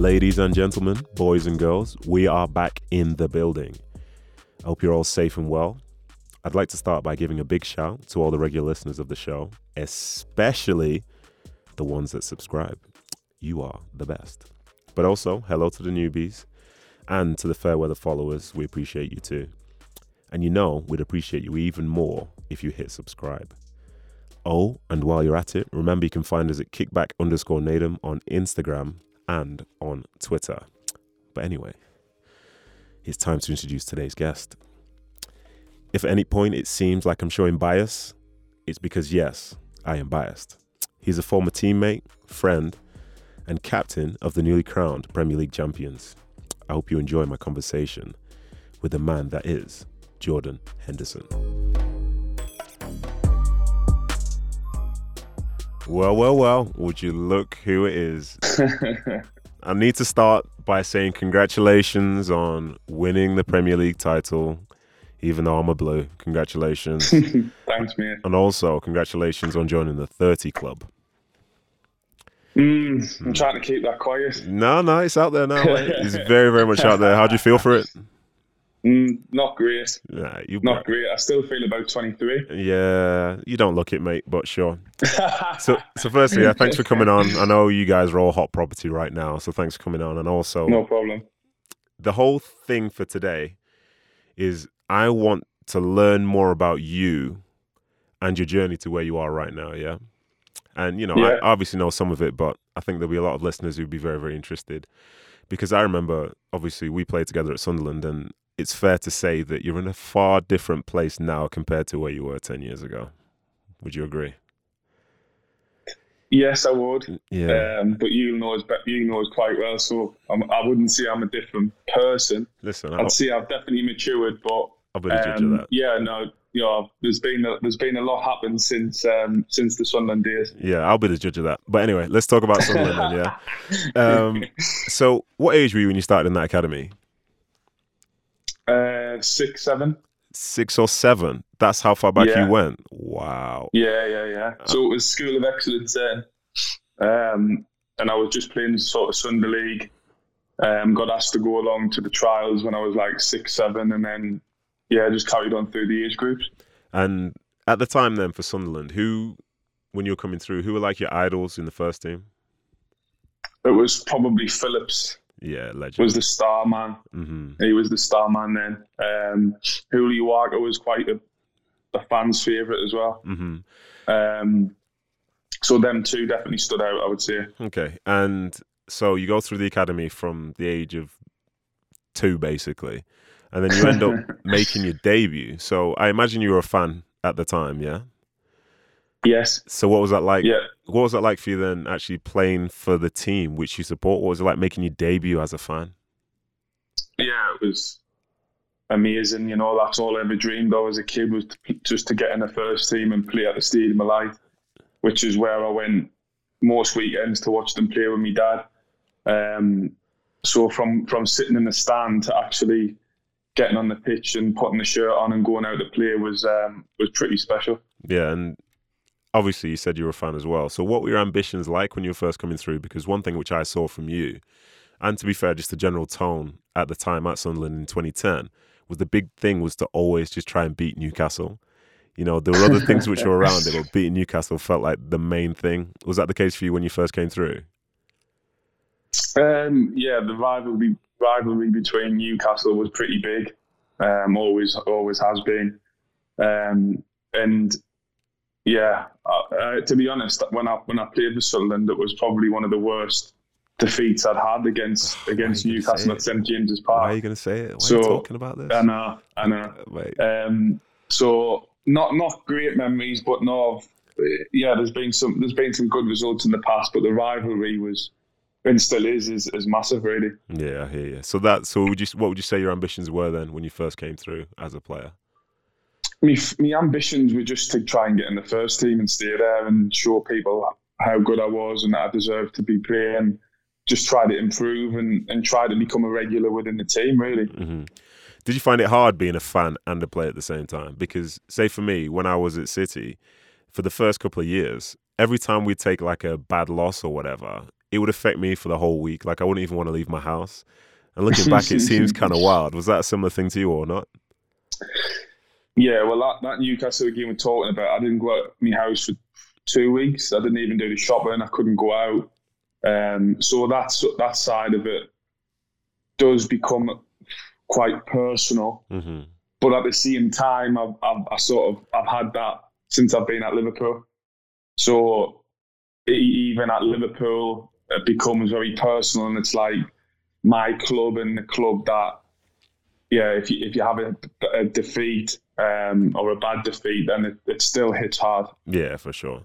Ladies and gentlemen, boys and girls, we are back in the building. I hope you're all safe and well. I'd like to start by giving a big shout to all the regular listeners of the show, especially the ones that subscribe. You are the best. But also, hello to the newbies and to the fair weather followers. We appreciate you too. And you know, we'd appreciate you even more if you hit subscribe. Oh, and while you're at it, remember you can find us at kickback underscore Nedum on Instagram and on Twitter. But anyway, it's time to introduce today's guest. If at any point it seems like I'm showing bias, it's because yes, I am biased. He's a former teammate, friend, and captain of the newly crowned Premier League champions. I hope you enjoy my conversation with the man that is Jordan Henderson. Well, well, well, would you look who it is? I need to start by saying congratulations on winning the Premier League title, even though I'm a blue. Congratulations. Thanks, mate. And also, congratulations on joining the 30 club. Mm, I'm trying to keep that quiet. No, no, it's out there now. Mate. It's very, very much out there. How do you feel for it? Mm, not great. Nah, you, Not great. I still feel about 23. Yeah, you don't look it, mate, but sure. So, so firstly, yeah, thanks for coming on. I know you guys are all hot property right now, so thanks for coming on. And also, No problem. the whole thing for today is I want to learn more about you and your journey to where you are right now. Yeah. And, you know, I obviously know some of it, but I think there'll be a lot of listeners who'd be very, very interested because I remember, obviously, we played together at Sunderland, and it's fair to say that you're in a far different place now compared to where you were 10 years ago. Would you agree? Yes, I would. Yeah. Um, but you know us, you know us quite well, so I'm, I wouldn't say I'm a different person. Listen, I'll, I'd say I've definitely matured, but I'll be the judge of um, that. yeah, no, you know, there's been a, there's been a lot happened since um, since the Sunderland days. Yeah, I'll be the judge of that. But anyway, let's talk about Sunderland then, yeah. Um, so, what age were you when you started in that academy? Uh, six, seven. Six or seven? That's how far back Yeah. you went? Wow. Yeah, yeah, yeah. So it was School of Excellence then. Um, and I was just playing sort of Sunday League. Um, got asked to go along to the trials when I was like six, seven, and then yeah, just carried on through the age groups. And at the time then for Sunderland, who, when you were coming through, who were like your idols in the first team? It was probably Phillips Yeah, legend. was the star man. hmm He was the star man then. Um, Julio Arca was quite a, a fan's favourite as well. Mm-hmm. Um, so them two definitely stood out, I would say. Okay. And so you go through the academy from the age of two, basically, and then you end up making your debut. So I imagine you were a fan at the time, yeah? Yes. So what was that like? Yeah. What was it like for you then actually playing for the team which you support? What was it like making your debut as a fan? yeah, it was amazing. You know, that's all I ever dreamed of as a kid was to, just to get in the first team and play at the Stadium of Light, which is where I went most weekends to watch them play with my dad. Um, so from from sitting in the stand to actually getting on the pitch and putting the shirt on and going out to play was um, was pretty special. Yeah, and obviously you said you were a fan as well. So what were your ambitions like when you were first coming through? Because one thing which I saw from you, and to be fair, just the general tone at the time at Sunderland in 2010, was the big thing was to always just try and beat Newcastle. You know, there were other things which were around it, but beating Newcastle felt like the main thing. Was that the case for you when you first came through? Um, yeah, the rivalry rivalry between Newcastle was pretty big. Um, always always has been. Um, and yeah, uh, uh, to be honest, when I when I played for Sunderland, it was probably one of the worst defeats I'd had against against you gonna say Newcastle at St James's Park. Why are you going to say it? Why are you talking about this? I know, I know. Wait. Um, so not not great memories, but no, yeah. There's been some there's been some good results in the past, but the rivalry was and still is is, is massive, really. Yeah, I hear you. So that, so would you, what would you say your ambitions were then when you first came through as a player? My, my ambitions were just to try and get in the first team and stay there and show people how good I was and that I deserved to be playing. Just try to improve and, and try to become a regular within the team, really. hmm Did you find it hard being a fan and a player at the same time? Because, say for me, when I was at City, for the first couple of years, every time we'd take like a bad loss or whatever, it would affect me for the whole week. Like I wouldn't even want to leave my house. And looking back, it seems kind of wild. Was that a similar thing to you or not? Yeah, well, that, that Newcastle game we're talking about, I didn't go out my house for two weeks. I didn't even do the shopping. I couldn't go out. Um, so that's that side of it does become quite personal. Mm-hmm. But at the same time, I've, I've I sort of I've had that since I've been at Liverpool. So even at Liverpool, it becomes very personal, and it's like my club and the club that, yeah, if you if you have a, a defeat um, or a bad defeat, then it, it still hits hard. Yeah, for sure.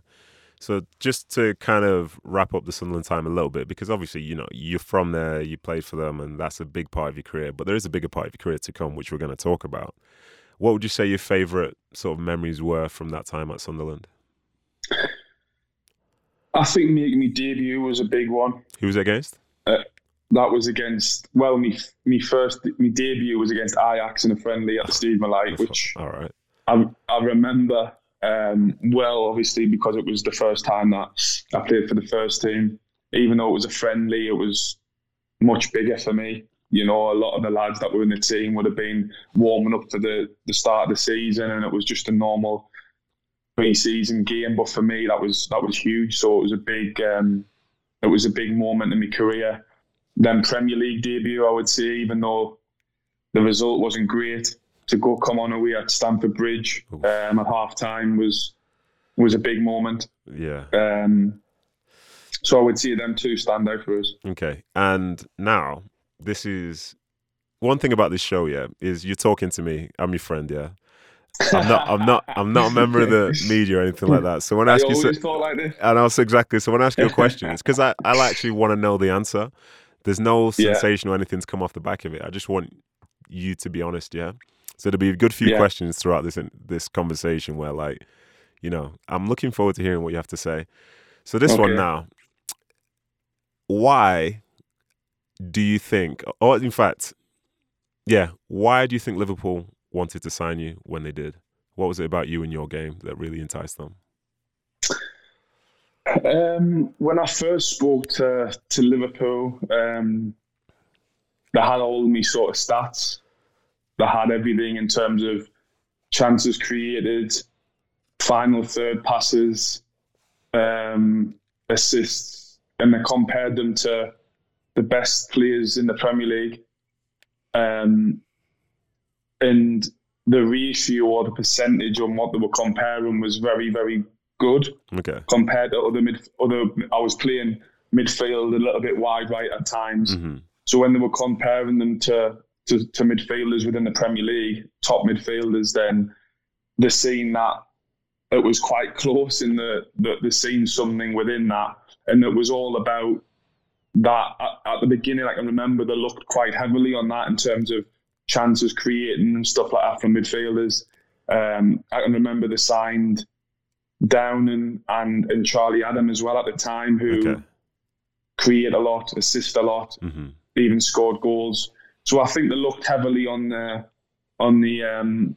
So just to kind of wrap up the Sunderland time a little bit, because obviously you know you're from there, you played for them, and that's a big part of your career. But there is a bigger part of your career to come, which we're going to talk about. What would you say your favourite sort of memories were from that time at Sunderland? I think making my debut was a big one. Who was it against? Uh, that was against well, me me first my debut was against Ajax in a friendly at the Stadium of Light, which all right. I I remember um, well, obviously because it was the first time that I played for the first team. Even though it was a friendly, it was much bigger for me. You know, a lot of the lads that were in the team would have been warming up for the the start of the season, and it was just a normal pre-season game. But for me, that was that was huge. So it was a big um, it was a big moment in my career. Then Premier League debut, I would say, even though the result wasn't great, to go come on away at Stamford Bridge um, at half time was was a big moment. Yeah. Um, so I would see them two stand out for us. Okay. And now this is one thing about this show, yeah, is you're talking to me. I'm your friend, yeah. I'm not. I'm not. I'm not a member of the media or anything like that. So when I ask I you, always thought like this. and also exactly. So when I ask you a question, it's because I, I actually want to know the answer. There's no Yeah. sensation or anything's come off the back of it. I just want you to be honest, yeah. So there'll be a good few Yeah. questions throughout this this conversation where, like, you know, I'm looking forward to hearing what you have to say. So this one now, why do you think, or in fact, yeah, why do you think Liverpool wanted to sign you when they did? What was it about you and your game that really enticed them? Um, when I first spoke to to Liverpool, um, they had all me sort of stats. They had everything in terms of chances created, final third passes, um, assists, and they compared them to the best players in the Premier League. Um, and the ratio or the percentage on what they were comparing was very, very good Okay. compared to other mid other I was playing midfield a little bit wide right at times. hmm So when they were comparing them to, to to midfielders within the Premier League, top midfielders, then they're seeing that it was quite close in the the, the seeing something within that, and it was all about that at, at the beginning. I can remember they looked quite heavily on that in terms of chances creating and stuff like that from midfielders. Um, I can remember they signed Downing and and Charlie Adam as well at the time, who Okay. create a lot, assist a lot, hmm even scored goals. So I think they looked heavily on the on the um,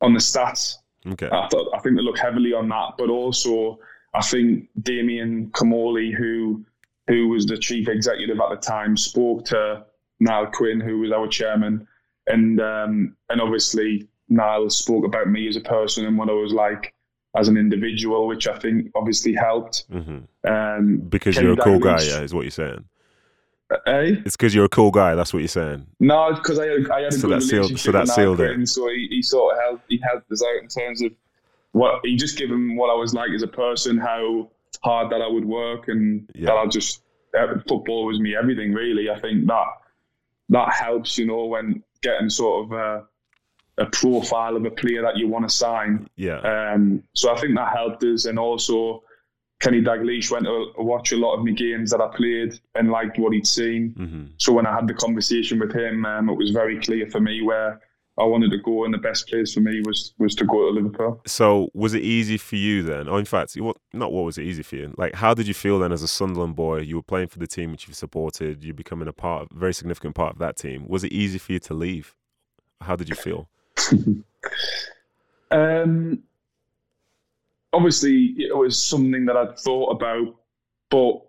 on the stats. Okay. I thought I think they look heavily on that, but also I think Damien Comolli, who who was the chief executive at the time, spoke to Niall Quinn, who was our chairman, and um, and obviously Niall spoke about me as a person and what I was like as an individual, which I think obviously helped. hmm Um, Because you're a cool guy, yeah, is what you're saying. eh? It's because you're a cool guy. That's what you're saying. No, because I I had a So good that sealed- relationship so that sealed it. So he, he sort of helped he helped us out in terms of what he just gave him what I was like as a person, how hard that I would work, and Yeah. that I just uh, football was me everything really. I think that that helps, you know, when getting sort of a, a profile of a player that you want to sign. Yeah. Um, so I think that helped us, and also Kenny Dalglish went to watch a lot of my games that I played and liked what he'd seen. hmm So when I had the conversation with him, um, it was very clear for me where I wanted to go, and the best place for me was was to go to Liverpool. So was it easy for you then? Or in fact, what not what was it easy for you? Like how did you feel then as a Sunderland boy? You were playing for the team which you've supported. You're becoming a part, a very significant part of that team. Was it easy for you to leave? How did you feel? Um, obviously, it was something that I'd thought about, but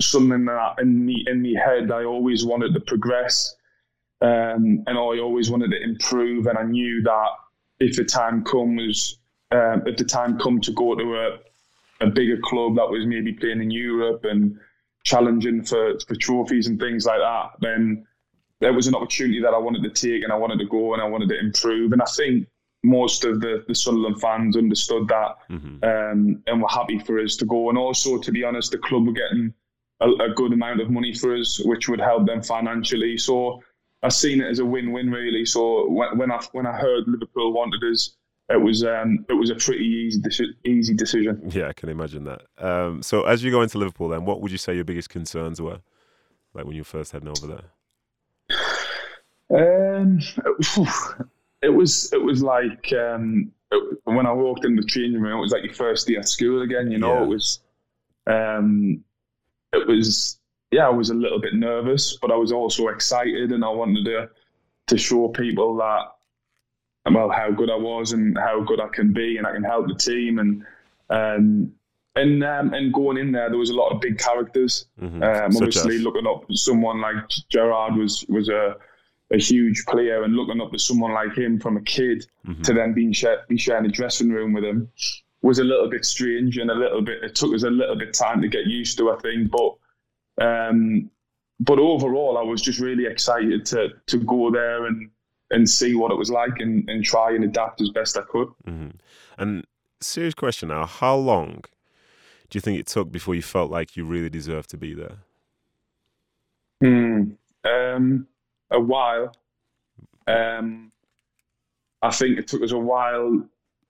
something that in me in my head I always wanted to progress, um, and I always wanted to improve. And I knew that if the time comes, um, if the time come to go to a a bigger club that was maybe playing in Europe and challenging for for trophies and things like that, then there was an opportunity that I wanted to take and I wanted to go and I wanted to improve. And I think most of the, the Sunderland fans understood that mm-hmm. um, and were happy for us to go. And also, to be honest, the club were getting a, a, good amount of money for us, which would help them financially. So I seen it as a win-win, really. So when, when I when I heard Liverpool wanted us, it was um, it was a pretty easy easy decision. Yeah, I can imagine that. Um, so as you go into Liverpool, then what would you say your biggest concerns were, like when you first heading over there? Um, it was it was like um, it, when I walked in the training room, it was like your first day at school again. You know, yeah. it was um, it was yeah, I was a little bit nervous, but I was also excited, and I wanted to to show people that well how good I was and how good I can be, and I can help the team, and um, and um, and going in there, there was a lot of big characters. Mm-hmm. Um, obviously, as? looking up someone like Gerrard was was a a huge player and looking up to someone like him from a kid mm-hmm. to then being share, be sharing a dressing room with him was a little bit strange and a little bit it took us a little bit time to get used to I think but um, but overall I was just really excited to to go there and and see what it was like and, and try and adapt as best I could mm-hmm. and serious question now how long do you think it took before you felt like you really deserved to be there hmm um a while. Um, I think it took us a while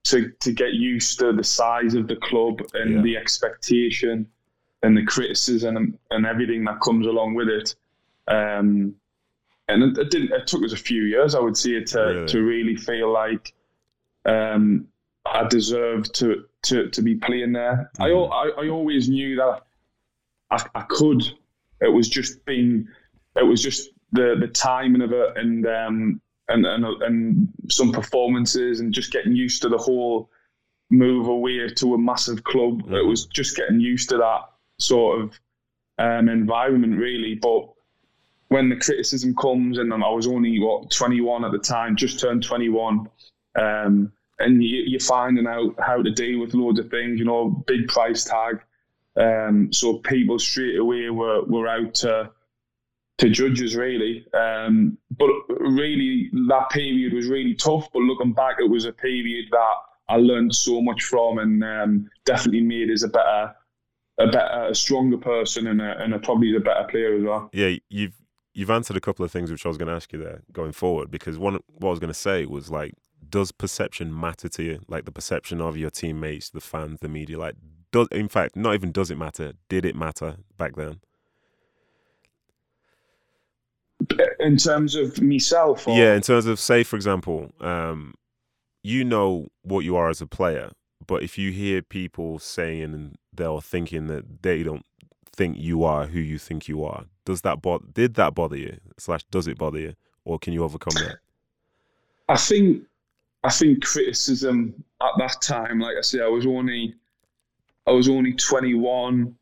to to get used to the size of the club and yeah. the expectation and the criticism and, and, everything that comes along with it. Um, and it, it, didn't. It took us a few years, I would say, to really? to really feel like um, I deserved to to to be playing there. Mm-hmm. I, I, I always knew that I, I could. It was just being. It was just the the timing of it and um, and, and and some performances and just getting used to the whole move away to a massive club. Mm-hmm. It was just getting used to that sort of um, environment, really. But when the criticism comes, and I was only what 21 at the time, just turned 21, um, and you, are finding out how to deal with loads of things, you know, big price tag. Um, so people straight away were were out to to judges really. Um, but really, that period was really tough. But looking back, it was a period that I learned so much from, and um, definitely made us a better, a better, a stronger person, and a, and a probably a better player as well. Yeah, you've you've answered a couple of things which I was going to ask you there going forward. Because one, what I was going to say was like, does perception matter to you? Like the perception of your teammates, the fans, the media. Like, does in fact, not even does it matter? Did it matter back then? In terms of myself or? yeah in terms of say for example um, you know what you are as a player but if you hear people saying and they're thinking that they don't think you are who you think you are does that bother did that bother you slash does it bother you or can you overcome that i think i think criticism at that time like i say i was only i was only 21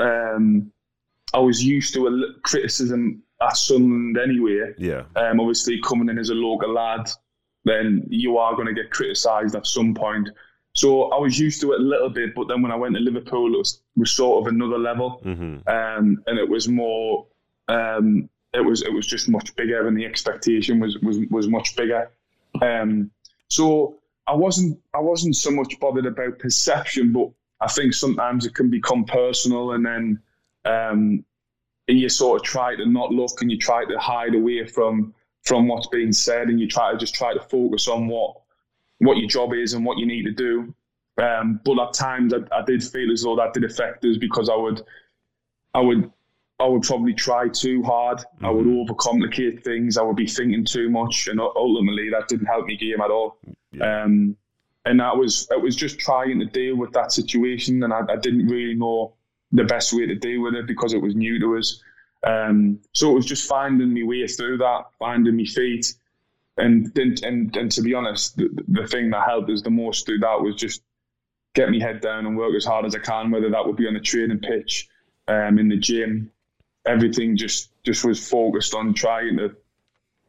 um, i was used to a criticism at Sunderland anyway. Yeah. Um, obviously, coming in as a local lad, then you are going to get criticised at some point. So I was used to it a little bit, but then when I went to Liverpool, it was, was sort of another level, mm-hmm. um, and it was more. Um, it was it was just much bigger, and the expectation was was was much bigger. Um, so I wasn't I wasn't so much bothered about perception, but I think sometimes it can become personal, and then um, and you sort of try to not look and you try to hide away from from what's being said and you try to just try to focus on what what your job is and what you need to do. Um, but at times I, I, did feel as though that did affect us because I would I would I would probably try too hard. Mm-hmm. I would mm-hmm. overcomplicate things. I would be thinking too much, and ultimately that didn't help me game at all. Yeah. Um, and that was it was just trying to deal with that situation, and I, I didn't really know the best way to deal with it because it was new to us. Um, so it was just finding my way through that, finding my feet, and and and, and to be honest, the, the thing that helped us the most through that was just get my head down and work as hard as I can, whether that would be on the training pitch, um, in the gym. Everything just just was focused on trying to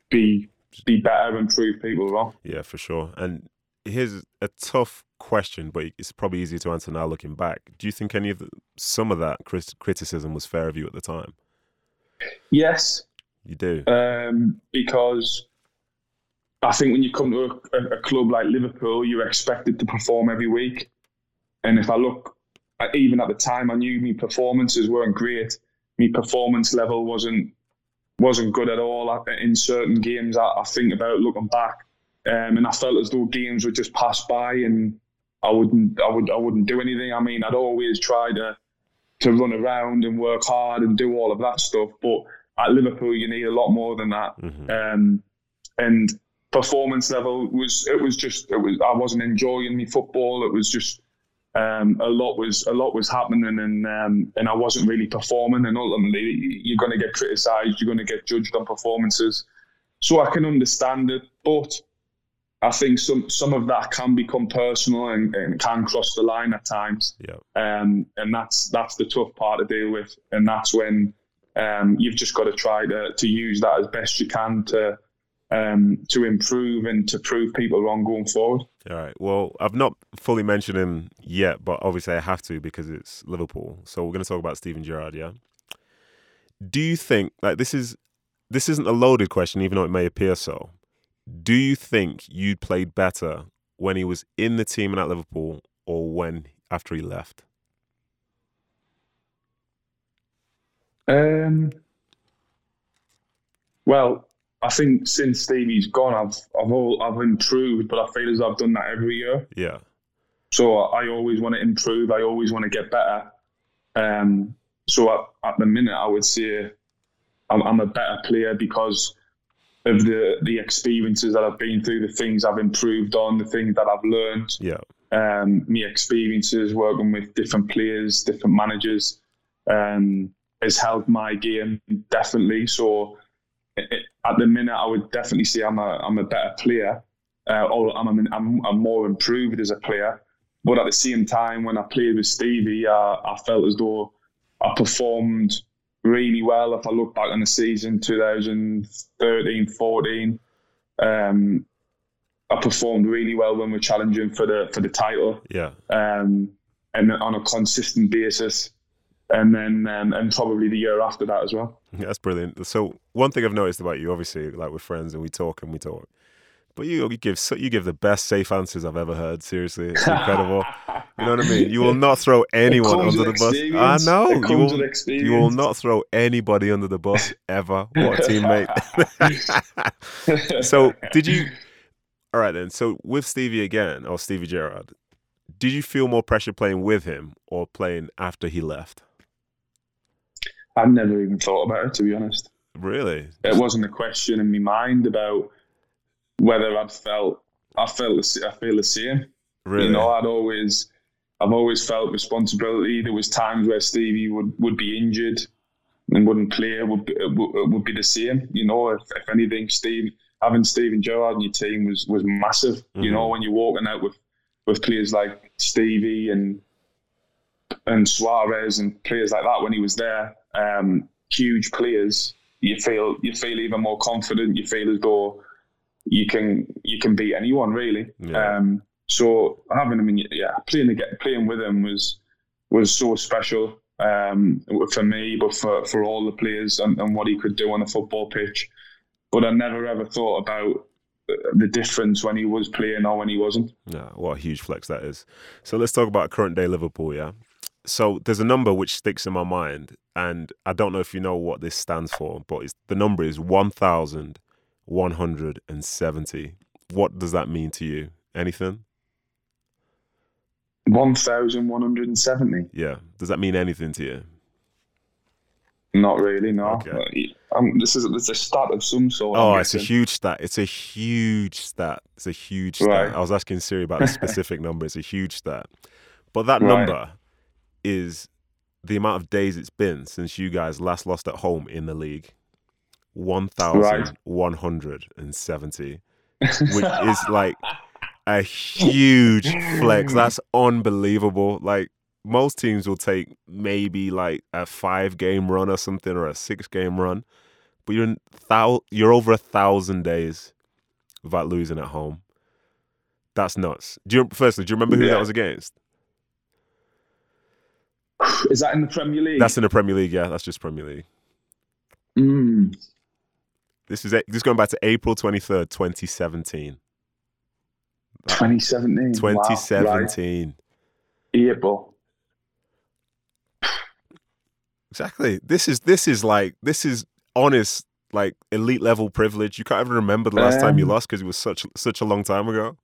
be be better and prove people wrong. Yeah, for sure. And here's a tough question, but it's probably easier to answer now looking back. Do you think any of the, some of that criticism was fair of you at the time? Yes, you do. Um, because I think when you come to a, a, club like Liverpool, you're expected to perform every week. And if I look, at, even at the time, I knew my performances weren't great. My performance level wasn't wasn't good at all in certain games. I, I think about looking back, um, and I felt as though games would just pass by, and I wouldn't, I would, I wouldn't do anything. I mean, I'd always try to to run around and work hard and do all of that stuff, but at Liverpool, you need a lot more than that. Mm-hmm. Um, and performance level was it was just it was I wasn't enjoying my football. It was just um, a lot was a lot was happening, and um, and I wasn't really performing. And ultimately, you're going to get criticised. You're going to get judged on performances. So I can understand it, but I think some some of that can become personal and, and can cross the line at times. Yeah. Um, and that's that's the tough part to deal with, and that's when um, you've just got to try to to use that as best you can to um, to improve and to prove people wrong going forward. All right. Well, I've not fully mentioned him yet, but obviously I have to because it's Liverpool. So we're going to talk about Steven Gerrard. Yeah. Do you think like this is this isn't a loaded question, even though it may appear so? Do you think you played better when he was in the team and at Liverpool, or when after he left? Um. Well, I think since Stevie's gone, I've I've all, I've improved, but I feel as I've done that every year. Yeah. So I always want to improve. I always want to get better. Um. So at, at the minute, I would say I'm, I'm a better player because of the the experiences that I've been through, the things I've improved on, the things that I've learned. Yeah. Um, my experiences working with different players, different managers, um, has helped my game definitely. So it, at the minute, I would definitely say I'm a I'm a better player, uh, or I'm, I'm I'm more improved as a player. But at the same time, when I played with Stevie, uh, I felt as though I performed really well. If I look back on the season 2013 14, um, I performed really well when we're challenging for the for the title. Yeah. Um, and on a consistent basis and then um, and probably the year after that as well. Yeah, that's brilliant. So one thing I've noticed about you, obviously, like we're friends and we talk and we talk, but you you give you give the best safe answers I've ever heard. Seriously, it's incredible. you know what I mean? You will not throw anyone under the bus. I know you will. You will not throw anybody under the bus ever. What a teammate! so did you? All right then. So with Stevie again, or Stevie Gerrard, did you feel more pressure playing with him or playing after he left? I've never even thought about it, to be honest. Really? It wasn't a question in my mind about whether I'd felt. I felt. I feel the same. Really? You know, I'd always. I've always felt responsibility. There was times where Stevie would, would be injured and wouldn't play. Would be, would be the same. You know, if, if anything, Steve having Steven Gerrard in your team was was massive. Mm-hmm. You know, when you're walking out with with players like Stevie and and Suarez and players like that when he was there, um, huge players, you feel you feel even more confident. You feel as though you can you can beat anyone really. Yeah. Um, so having him, in, yeah, playing playing with him was was so special um, for me, but for, for all the players and, and what he could do on the football pitch. But I never ever thought about the difference when he was playing or when he wasn't. Yeah, what a huge flex that is. So let's talk about current day Liverpool, yeah? So there's a number which sticks in my mind, and I don't know if you know what this stands for, but the number is 1,170. What does that mean to you? Anything? 1,170? Yeah. Does that mean anything to you? Not really, no. Okay. Um, this is it's a stat of some sort. Oh, it's a huge stat. It's a huge stat. It's a huge stat. Right. I was asking Siri about the specific number. It's a huge stat. But that right. number is the amount of days it's been since you guys last lost at home in the league. 1,170, which is like a huge flex. That's unbelievable. Like, most teams will take maybe like a five game run or something or a six game run, but you're in thou- you're over a thousand days without losing at home. That's nuts. Do you firstly do you remember who Yeah. that was against? Is that in the Premier League? That's in the Premier League. Yeah, that's just Premier League. Mm. This is this is going back to April twenty third, twenty seventeen. 2017. Twenty seventeen. right. April. Exactly. This is this is like this is honest like elite level privilege. You can't even remember the last time you Um, lost because it was such such a long time ago.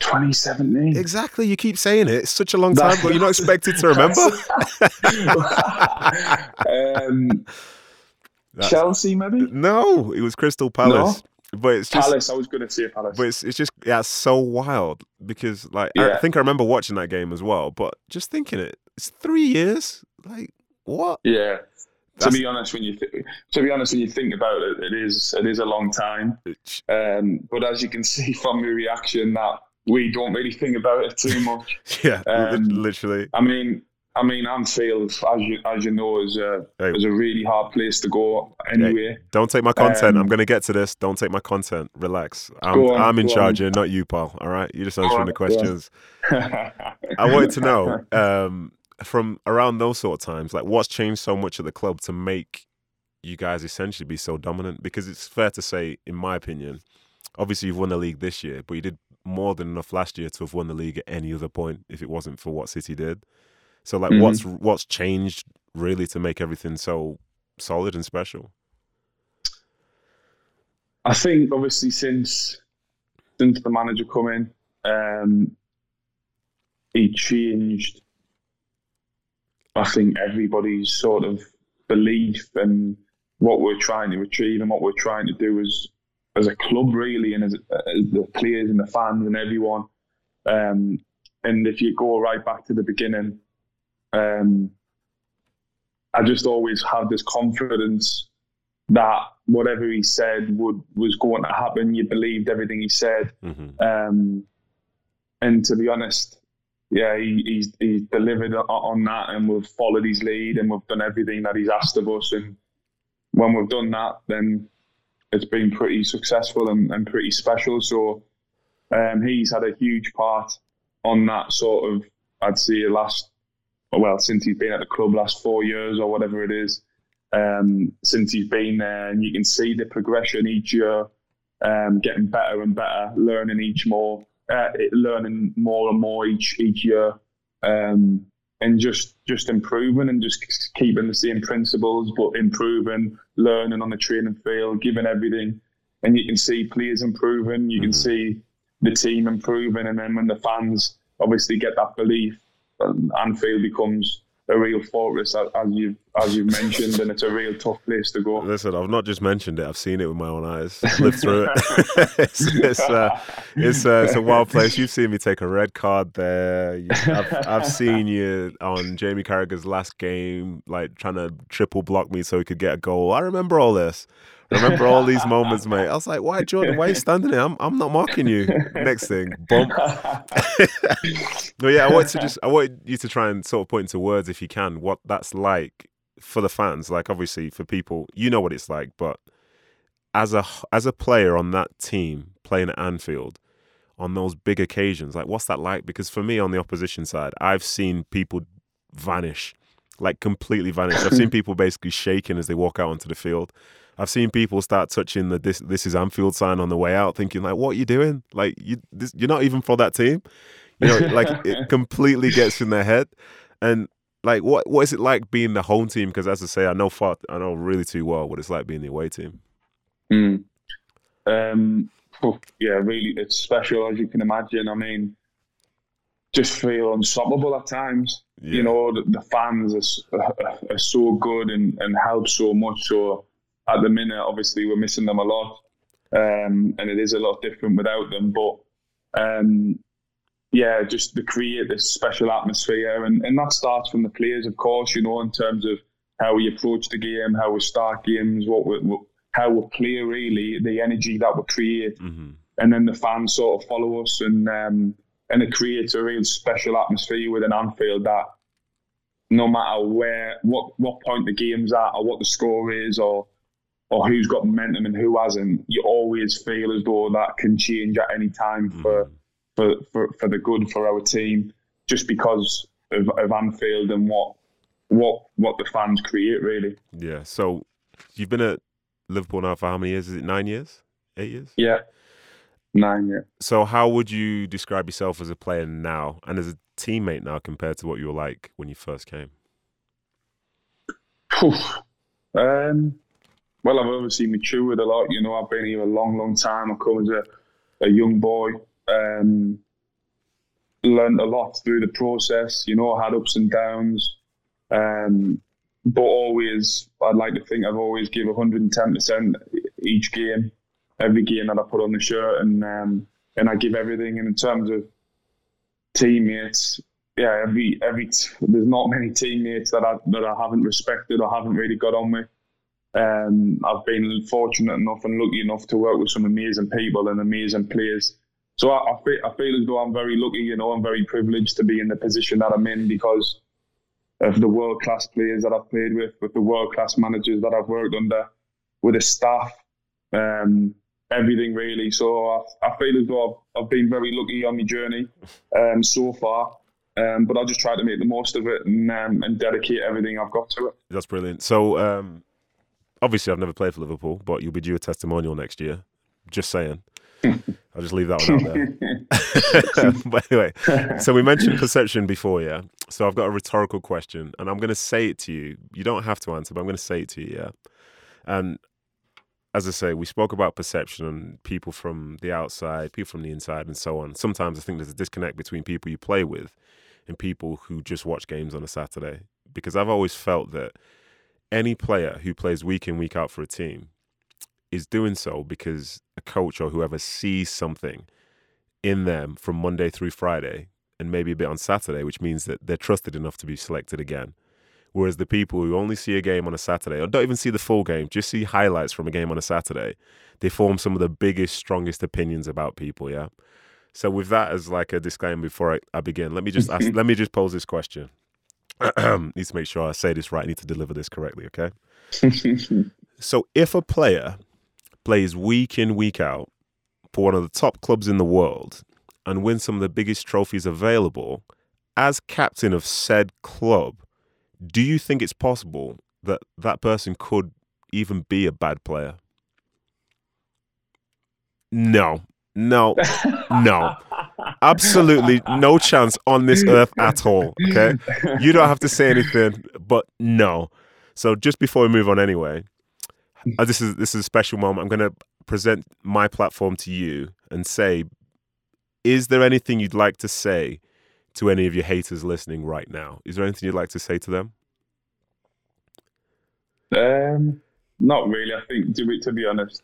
2017. Exactly. You keep saying it. It's such a long time, but you're not expected to remember. um, That's- Chelsea, maybe? no, it was Crystal Palace. No? But it's just Palace. I was going to say Palace. but it's it's just yeah, it's so wild because like I Yeah. think I remember watching that game as well, but just thinking it, it's three years. Like what? yeah. To be honest, when you th- to be honest, when you think about it, it is it is a long time. Um, but as you can see from your reaction, that we don't really think about it too much. Yeah, Um, literally. I mean, I mean, Anfield, as you as you know, is a Hey. is a really hard place to go. Anyway, Don't take my content. I'm Um, gonna get to this. Don't take my content. Relax. I'm on, I'm in charge on. here, not you, Paul. All right, you're just answering on, the questions. I wanted to know um, from around those sort of times, like what's changed so much at the club to make you guys essentially be so dominant? Because it's fair to say, in my opinion, obviously you've won the league this year, but you did more than enough last year to have won the league at any other point if it wasn't for what City did. So, like, Mhm. what's what's changed really to make everything so solid and special? I think obviously since since the manager come in, um, he changed. I think everybody's sort of belief and what we're trying to achieve and what we're trying to do as as a club, really, and as, as the players and the fans and everyone. Um, and if you go right back to the beginning, um, I just always had this confidence that whatever he said would was going to happen. You believed everything he said, hmm um, and to be honest, yeah, he, he's he's delivered on, on that, and we've followed his lead, and we've done everything that he's asked of us. And when we've done that, then it's been pretty successful and, and pretty special. So um, he's had a huge part on that sort of, I'd say, last well since he's been at the club last four years or whatever it is um, since he's been there, and you can see the progression each year, um, getting better and better, learning each more, uh, learning more and more each each year, um, and just just improving and just keeping the same principles, but improving, learning on the training field, giving everything, and you can see players improving, you can Mhm. see the team improving, and then when the fans obviously get that belief, Anfield becomes a real fortress, as you've as you've mentioned, and it's a real tough place to go. Listen, I've not just mentioned it; I've seen it with my own eyes. Lived through it. it's it's, uh, it's, uh, it's a wild place. You've seen me take a red card there. I've, I've seen you on Jamie Carragher's last game, like trying to triple block me so he could get a goal. I remember all this. I remember all these moments, mate. I was like, "Why, Jordan? Why are you standing there? I'm I'm not marking you." Next thing, bump. No, yeah, I want to just I want you to try and sort of put into words, if you can, what that's like for the fans. Like, obviously, for people, you know what it's like, but as a as a player on that team playing at Anfield on those big occasions, like, what's that like? Because for me, on the opposition side, I've seen people vanish, like completely vanish. I've seen people basically shaking as they walk out onto the field. I've seen people start touching the this this is Anfield sign on the way out, thinking like, "What are you doing? Like, you this, you're not even for that team." You know, like it completely gets in their head. And like, what what is it like being the home team? Because as I say, I know far, I know really too well what it's like being the away team. Mm. Um, yeah, really, it's special as you can imagine. I mean, just feel unstoppable at times. Yeah. You know, the, the fans are, are so good and, and help so much. So at the minute, obviously, we're missing them a lot, um, and it is a lot different without them. But um, yeah, just to create this special atmosphere, and, and that starts from the players, of course. You know, in terms of how we approach the game, how we start games, what we, what- how we play, really, the energy that we create hmm and then the fans sort of follow us and um, and it creates a real special atmosphere within Anfield that no matter where, what what point the game's at, or what the score is, or or who's got momentum and who hasn't, you always feel as though that can change at any time for mm. for, for, for the good for our team, just because of, of Anfield and what what what the fans create really. Yeah. So you've been at Liverpool now for how many years? Is it nine years? Eight years? Yeah. Nine, yeah. So how would you describe yourself as a player now and as a teammate now compared to what you were like when you first came? um, well, I've obviously matured a lot. You know, I've been here a long, long time. I've come as a, a young boy. Um, learned a lot through the process. You know, I had ups and downs. Um, but always, I'd like to think I've always give 110% each game, every game that I put on the shirt, and um, and I give everything. And in terms of teammates, yeah, every every there's not many teammates that I that I haven't respected or haven't really got on with. Um, I've been fortunate enough and lucky enough to work with some amazing people and amazing players. So I, I, feel, I feel as though I'm very lucky, you know, I'm very privileged to be in the position that I'm in because of the world class players that I've played with, with the world class managers that I've worked under, with the staff, um, everything really. So I, I, feel as though I've, I've, been very lucky on my journey um, so far. Um, but I'll just try to make the most of it and, um, and dedicate everything I've got to it. That's brilliant. So um, obviously, I've never played for Liverpool, but you'll be due a testimonial next year. Just saying. I'll just leave that one out there. but anyway, so we mentioned perception before, yeah. So I've got a rhetorical question, and I'm going to say it to you. You don't have to answer, but I'm going to say it to you, yeah. And as I say, we spoke about perception and people from the outside, people from the inside, and so on. Sometimes I think there's a disconnect between people you play with and people who just watch games on a Saturday. Because I've always felt that any player who plays week in, week out for a team is doing so because a coach or whoever sees something in them from Monday through Friday and maybe a bit on Saturday, which means that they're trusted enough to be selected again. Whereas the people who only see a game on a Saturday or don't even see the full game, just see highlights from a game on a Saturday, they form some of the biggest, strongest opinions about people. Yeah. So with that as like a disclaimer before I, I begin, let me just ask, let me just pose this question. need to make sure I say this right. I need to deliver this correctly. Okay. so if a player plays week in, week out for one of the top clubs in the world and wins some of the biggest trophies available as captain of said club, do you think it's possible that that person could even be a bad player? No, no, no. Absolutely no chance on this earth at all. Okay. You don't have to say anything, but no. So just before we move on, anyway, uh, this is this is a special moment. I'm going to present my platform to you and say, is there anything you'd like to say to any of your haters listening right now? Is there anything you'd like to say to them? Um, not really. I think to be, to be honest,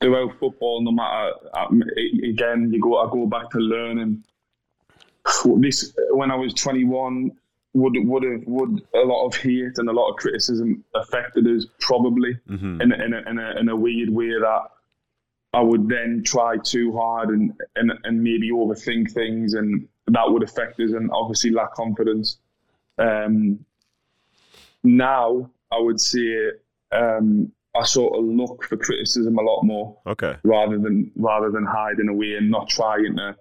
throughout football, no matter um, again, you go I go back to learning. This when I was 21, would would have would a lot of hate and a lot of criticism affected us probably mm-hmm. in, a, in, a, in, a, in a weird way that I would then try too hard and, and and maybe overthink things and that would affect us and obviously lack confidence. Um, now I would say um, I sort of look for criticism a lot more. Okay. Rather than rather than hiding away and not trying to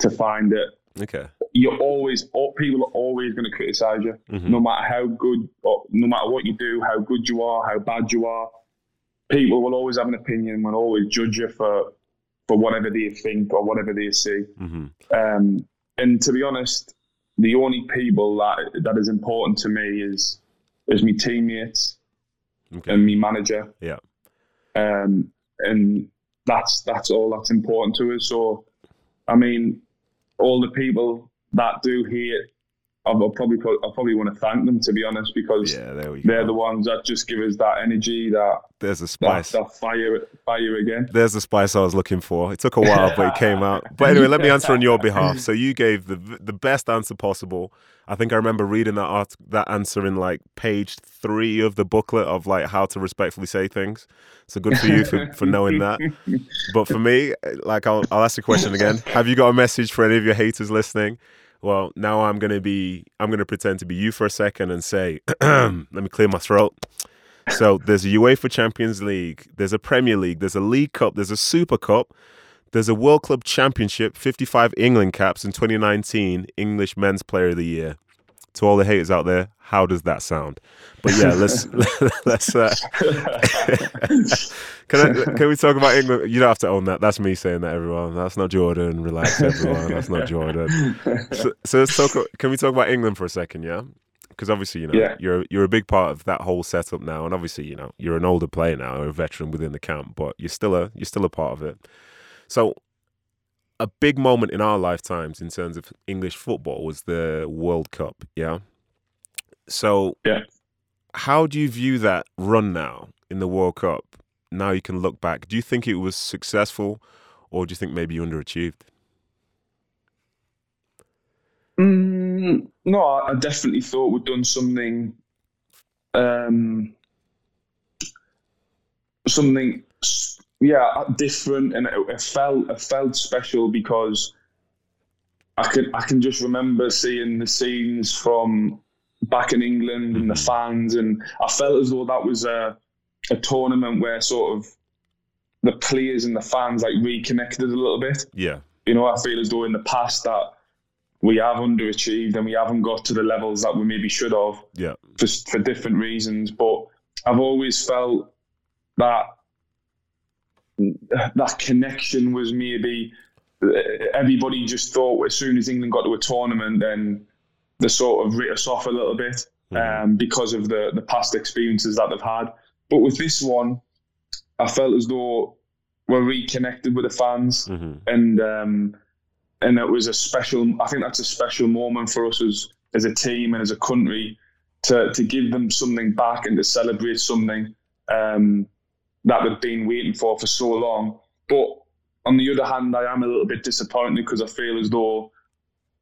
to find it. Okay. You're always people are always going to criticize you, mm-hmm. no matter how good, or no matter what you do, how good you are, how bad you are. People will always have an opinion, will always judge you for for whatever they think or whatever they see. Mm-hmm. Um, and to be honest, the only people that that is important to me is is my teammates okay. and me manager. Yeah. Um, and that's that's all that's important to us. So, I mean, all the people that do hate I'll probably put, I probably want to thank them to be honest because Yeah, there we they're go. the ones that just give us that energy, that There's a that, spice. that fire, fire again. There's the spice I was looking for. It took a while, but it came out. But anyway, let me answer on your behalf. So you gave the the best answer possible. I think I remember reading that art, that answer in like page three of the booklet of like how to respectfully say things. So good for you for, for knowing that. But for me, like I'll I'll ask the question again. Have you got a message for any of your haters listening? Well, now I'm gonna be I'm gonna pretend to be you for a second and say, let me clear my throat. So there's a UEFA Champions League, there's a Premier League, there's a League Cup, there's a Super Cup, there's a World Club Championship, 55 England caps, in 2019 English Men's Player of the Year. To all the haters out there, how does that sound? But yeah, let's let's. Uh, can I, can we talk about England? You don't have to own that. That's me saying that, everyone. That's not Jordan. Relax, everyone. That's not Jordan. So, so let's talk. Can we talk about England for a second? Yeah because obviously you know Yeah. you're you're a big part of that whole setup now, and obviously you know you're an older player now, or a veteran within the camp, but you're still a you're still a part of it. So, a big moment in our lifetimes in terms of English football was the World Cup. Yeah. So, Yeah. how do you view that run now in the World Cup? Now you can look back. Do you think it was successful, or do you think maybe you underachieved? Mm, no, I definitely thought we'd done something, um, something, yeah, different, and it, it felt it felt special because I can I can just remember seeing the scenes from back in England and the Mhm. fans, and I felt as though that was a a tournament where sort of the players and the fans like reconnected a little bit Yeah. you know, I feel as though in the past that we have underachieved and we haven't got to the levels that we maybe should have Yeah. for, for different reasons. But I've always felt that that connection was maybe everybody just thought as soon as England got to a tournament, then they sort of writ us off a little bit Mhm. um, because of the the past experiences that they've had. But with this one, I felt as though we're reconnected with the fans Mhm. and um, and it was a special. I think that's a special moment for us as as a team and as a country to to give them something back and to celebrate something um, that they've been waiting for for so long. But on the other hand, I am a little bit disappointed because I feel as though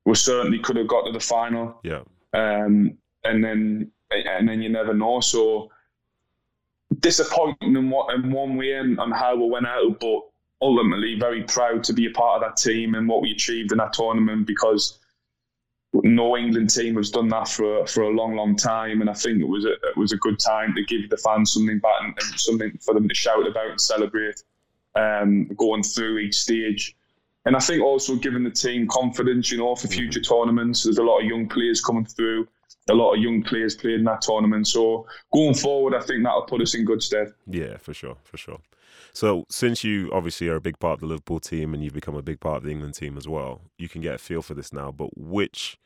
we certainly could have got to the final Yeah. um, and then and then you never know. So disappointing in what in one way and on how we went out, but ultimately very proud to be a part of that team and what we achieved in that tournament because no England team has done that for for a long, long time, and I think it was a it was a good time to give the fans something back and, and something for them to shout about and celebrate, um, going through each stage. And I think also giving the team confidence, you know, for future tournaments. There's a lot of young players coming through. A lot of young players played in that tournament. So going forward, I think that'll put us in good stead. Yeah, for sure, for sure. So, since you obviously are a big part of the Liverpool team and you've become a big part of the England team as well, you can get a feel for this now. But which,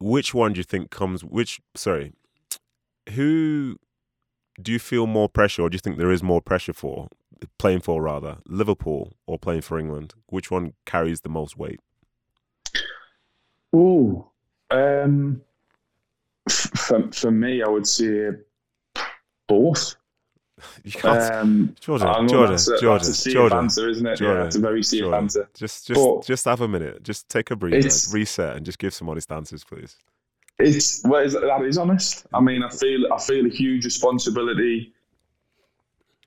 which one do you think comes? Which, sorry, who do you feel more pressure, or do you think there is more pressure for playing for rather Liverpool or playing for England? Which one carries the most weight? Ooh. Um, for, for me, I would say both. You can't, Um, Jordan, I know Jordan, that's a, Jordan, that's a Jordan, answer, isn't it? Jordan, yeah, it's a very safe Jordan. answer. Just, just, But- just have a minute. Just take a breather, reset, and just give some honest answers, please. It's well, is, that is honest. I mean, I feel I feel a huge responsibility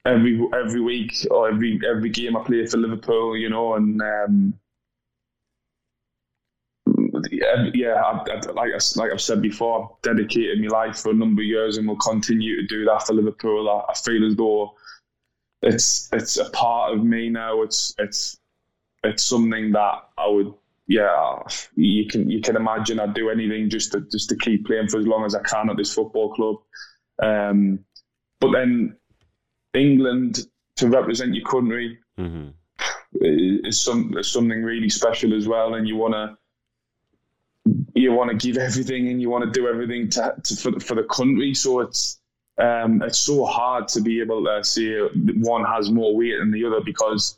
every every week or every every game I play for Liverpool. You know, and um, yeah, I, I, like I, like I've said before, I've dedicated my life for a number of years and will continue to do that for Liverpool. I, I feel as though it's it's a part of me now. It's it's it's something that I would yeah, you can you can imagine I'd do anything just to just to keep playing for as long as I can at this football club. Um, but then England to represent your country hmm is some is something really special as well, and you want to you want to give everything and you want to do everything to, to for, for the country. So it's um, it's so hard to be able to say one has more weight than the other because,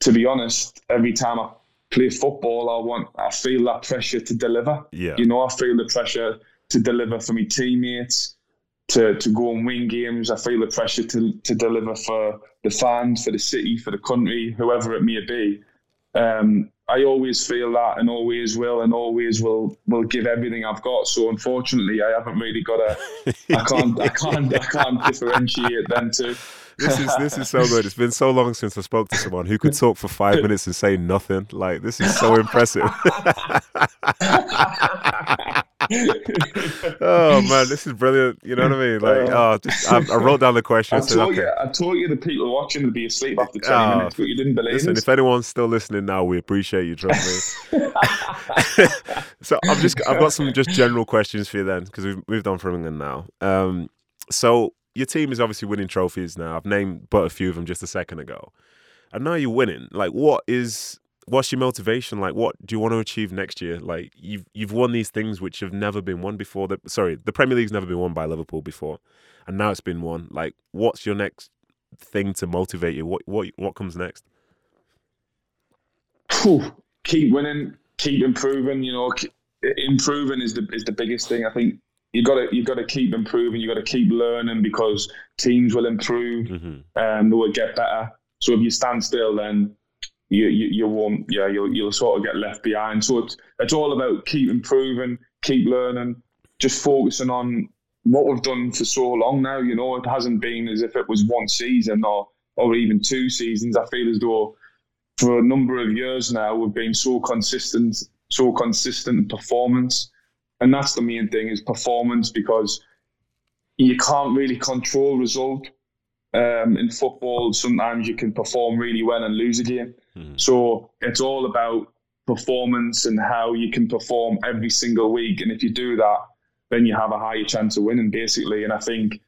to be honest, every time I play football, I want I feel that pressure to deliver. Yeah. You know, I feel the pressure to deliver for my teammates, to to go and win games. I feel the pressure to to deliver for the fans, for the city, for the country, whoever it may be. Um, I always feel that, and always will, and always will will give everything I've got. So unfortunately, I haven't really got a. I can't. I can't. I can't differentiate them two. This is this is so good. It's been so long since I spoke to someone who could talk for five minutes and say nothing. Like this is so impressive. oh man, this is brilliant. You know what I mean? Like, oh, just, I, I wrote down the question. I told okay. you. I told you the people watching would be asleep after ten Oh, minutes, but you didn't believe Listen, it. if anyone's still listening now, we appreciate you. Trust me. so I've just I've got some just general questions for you then because we've moved on from England now. Um, so your team is obviously winning trophies now. I've named but a few of them just a second ago, and now you're winning. Like, what is what's your motivation? Like, what do you want to achieve next year? Like, you've you've won these things which have never been won before. The, sorry, the Premier League's never been won by Liverpool before, and now it's been won. Like, what's your next thing to motivate you? What what what comes next? Keep winning, keep improving. You know, improving is the is the biggest thing. I think you got to you got to keep improving. You got to keep learning because teams will improve hmm and they will get better. So if you stand still, then you you, you won't. Yeah, you'll you'll sort of get left behind. So it's it's all about keep improving, keep learning, just focusing on what we've done for so long now. You know, it hasn't been as if it was one season or or even two seasons. I feel as though for a number of years now we've been so consistent, so consistent in performance, and that's the main thing is performance because you can't really control result. Um, in football, sometimes you can perform really well and lose a game. Mhm. So it's all about performance and how you can perform every single week. And if you do that, then you have a higher chance of winning, basically. And I think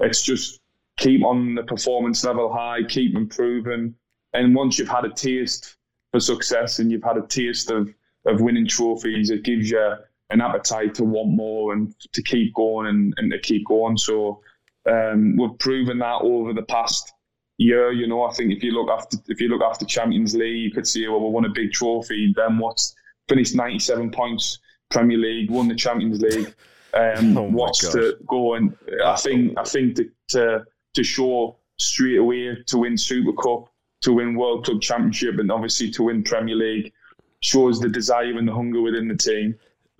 it's just keep on the performance level high, keep improving. And once you've had a taste for success and you've had a taste of, of winning trophies, it gives you an appetite to want more and to keep going and, and to keep going. So um, we've proven that over the past year. You know, I think if you look after if you look after Champions League, you could see well, we won a big trophy. Then what's finished ninety seven points Premier League, won the Champions League. Um, Oh what's gosh. to go and I think I think to, to to show straight away to win Super Cup, to win World Club Championship, and obviously to win Premier League shows the desire and the hunger within the team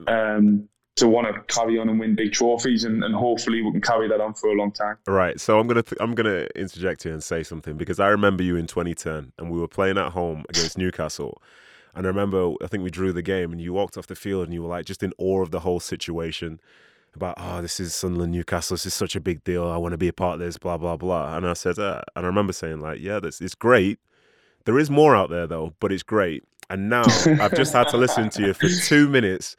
um, to want to carry on and win big trophies, and, and hopefully we can carry that on for a long time. Right. So I'm gonna th- I'm gonna interject here and say something because I remember you in 2010 and we were playing at home against Newcastle. And I remember I think we drew the game and you walked off the field and you were like just in awe of the whole situation about oh this is Sunderland Newcastle this is such a big deal I want to be a part of this blah blah blah and I said uh, and I remember saying like yeah this it's great there is more out there though but it's great and now I've just had to listen to you for two minutes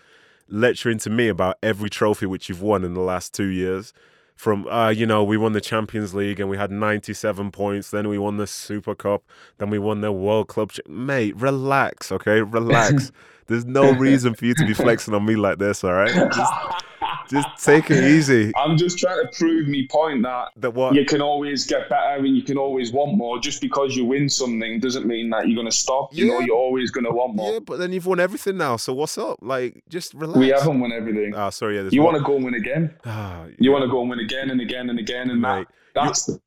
lecturing to me about every trophy which you've won in the last two years. From uh, you know we won the Champions League and we had 97 points then we won the Super Cup then we won the World Club mate relax okay? Relax. There's no reason for you to be flexing on me like this all right? just, just take it easy I'm just trying to prove me point that that what you can always get better and you can always want more. Just because you win something doesn't mean that you're going to stop. You know, you're always going to want more. yeah but then you've won everything now so what's up like just relax We haven't won everything. ah sorry yeah you want to go and win again. ah, You want to go and win again and again and again, and Mate, that that's the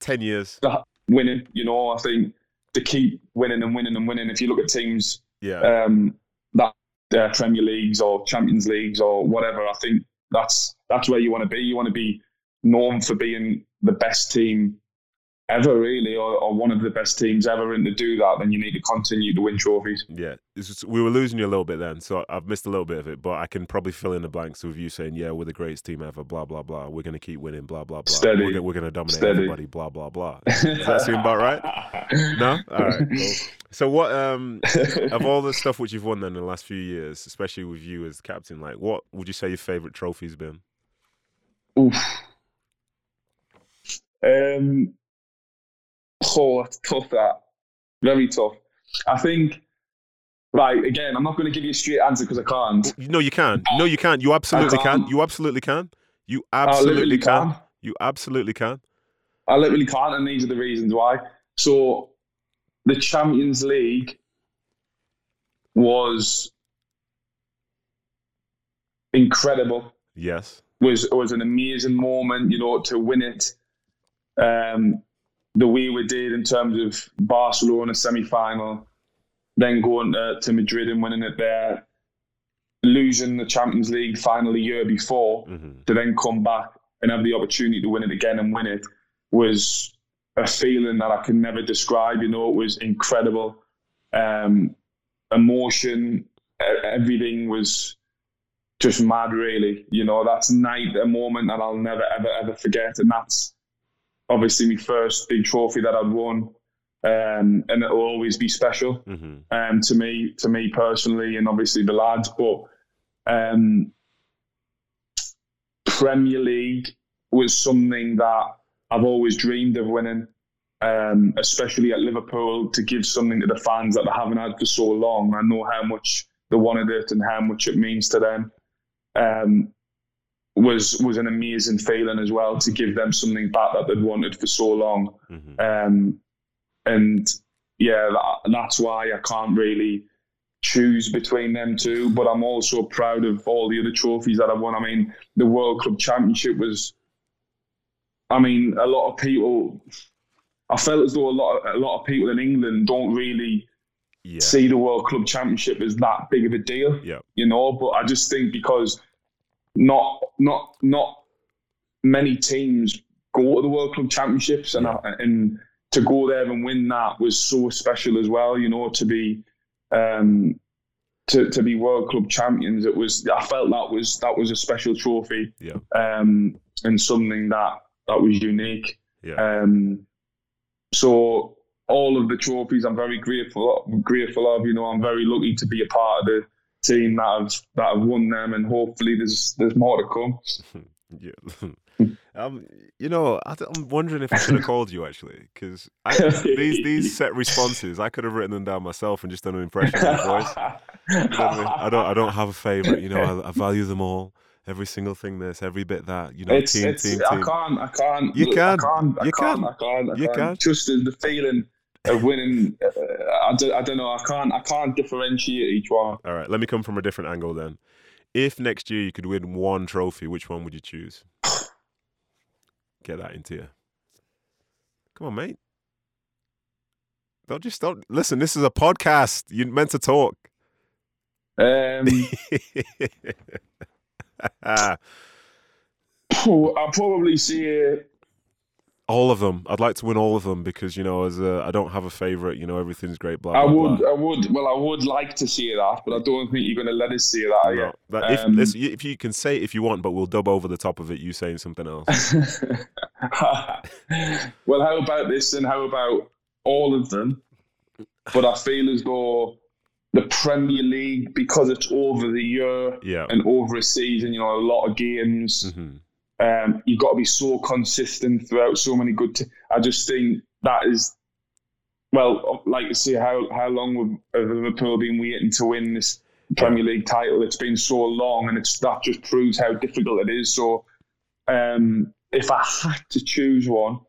10 years the winning. You know, I think to keep winning and winning and winning. If you look at teams yeah um, that uh, Premier Leagues or Champions Leagues or whatever, I think that's that's where you want to be. You want to be known for being the best team ever, really, or, or one of the best teams ever. And to do that, then you need to continue to win trophies. Yeah, just, we were losing you a little bit then, so I've missed a little bit of it. But I can probably fill in the blanks with you saying, "Yeah, we're the greatest team ever." Blah blah blah. We're gonna keep winning. Blah blah blah. Steady. We're, we're gonna dominate Steady. everybody. Blah blah blah. Does that seem about right? No. All right. Cool. So what? Um, of all the stuff which you've won then in the last few years, especially with you as captain, like what would you say your favorite trophy's been? Oof. Um, oh, that's tough. That very tough. I think. Right again, I'm not going to give you a straight answer because I can't. No, you can. No, you can't. You absolutely can. can't. You absolutely can. You absolutely can. can't. You absolutely can. I literally can't, and these are the reasons why. So, the Champions League, was incredible. Yes. Was was an amazing moment, you know, to win it. Um, the way we did in terms of Barcelona semi final, then going to, to Madrid and winning it there, losing the Champions League final the year before, hmm to then come back and have the opportunity to win it again and win it was a feeling that I can never describe. You know, it was incredible. Um, emotion, everything was just mad, really. You know, that's night, a moment that I'll never, ever, ever forget. And that's obviously my first big trophy that I'd won. Um, and it'll always be special hmm um, to me, to me personally, and obviously the lads. But um, Premier League was something that I've always dreamed of winning, um, especially at Liverpool, to give something to the fans that they haven't had for so long. I know how much they wanted it and how much it means to them. Was was an amazing feeling as well to give them something back that they'd wanted for so long. hmm Um, and yeah, that, that's why I can't really choose between them two. But I'm also proud of all the other trophies that I've won. I mean, the World Club Championship was. I mean, a lot of people. I felt as though a lot of, a lot of people in England don't really Yeah. see the World Club Championship as that big of a deal Yeah. you know. But I just think because not not not many teams go to the World Club Championships, and and to go there and win that was so special as well. You know, to be um, to to be World Club champions, it was. I felt that was that was a special trophy, Yeah. um, and something that that was unique. Yeah. Um, so all of the trophies, I'm very grateful grateful of. You know, I'm very lucky to be a part of the team that have that have won them, and hopefully there's there's more to come. Yeah. um, you know, I, am wondering if I should have called you actually, because these these set responses, I could have written them down myself and just done an impression of your voice. You I, don't, I don't have a favorite. You know, I, I value them all, every single thing. This, every bit that. You know, it's, team, it's, team, I can't, I can't. You look, can. I can't, I You can't, can. I can't, I can't. can. Just the, the feeling of winning. Uh, I, don't, I don't know. I can't, I can't differentiate each one. All right, let me come from a different angle then. If next year you could win one trophy, which one would you choose? Get that into you. Come on, mate. Don't just don't listen. This is a podcast. You're meant to talk. Um, I'll probably say all of them. I'd like to win all of them because you know, as I don't have a favorite. You know, everything's great. Blah. I would, blah. I would. Well, I would like to see that, but I don't think you're going to let us see that No, yet. that- if, Um, this- if you can say it if you want, but we'll dub over the top of it. You saying something else. well, how about this and how about all of them? But I feel as though the Premier League, because it's over the year Yeah. and over a season, you know, a lot of games, hmm um, you've got to be so consistent throughout so many good. T- I just think that is, well, like to see how how long have Liverpool been waiting to win this Premier League title? It's been so long, and it's that just proves how difficult it is. So, um, if I had to choose one,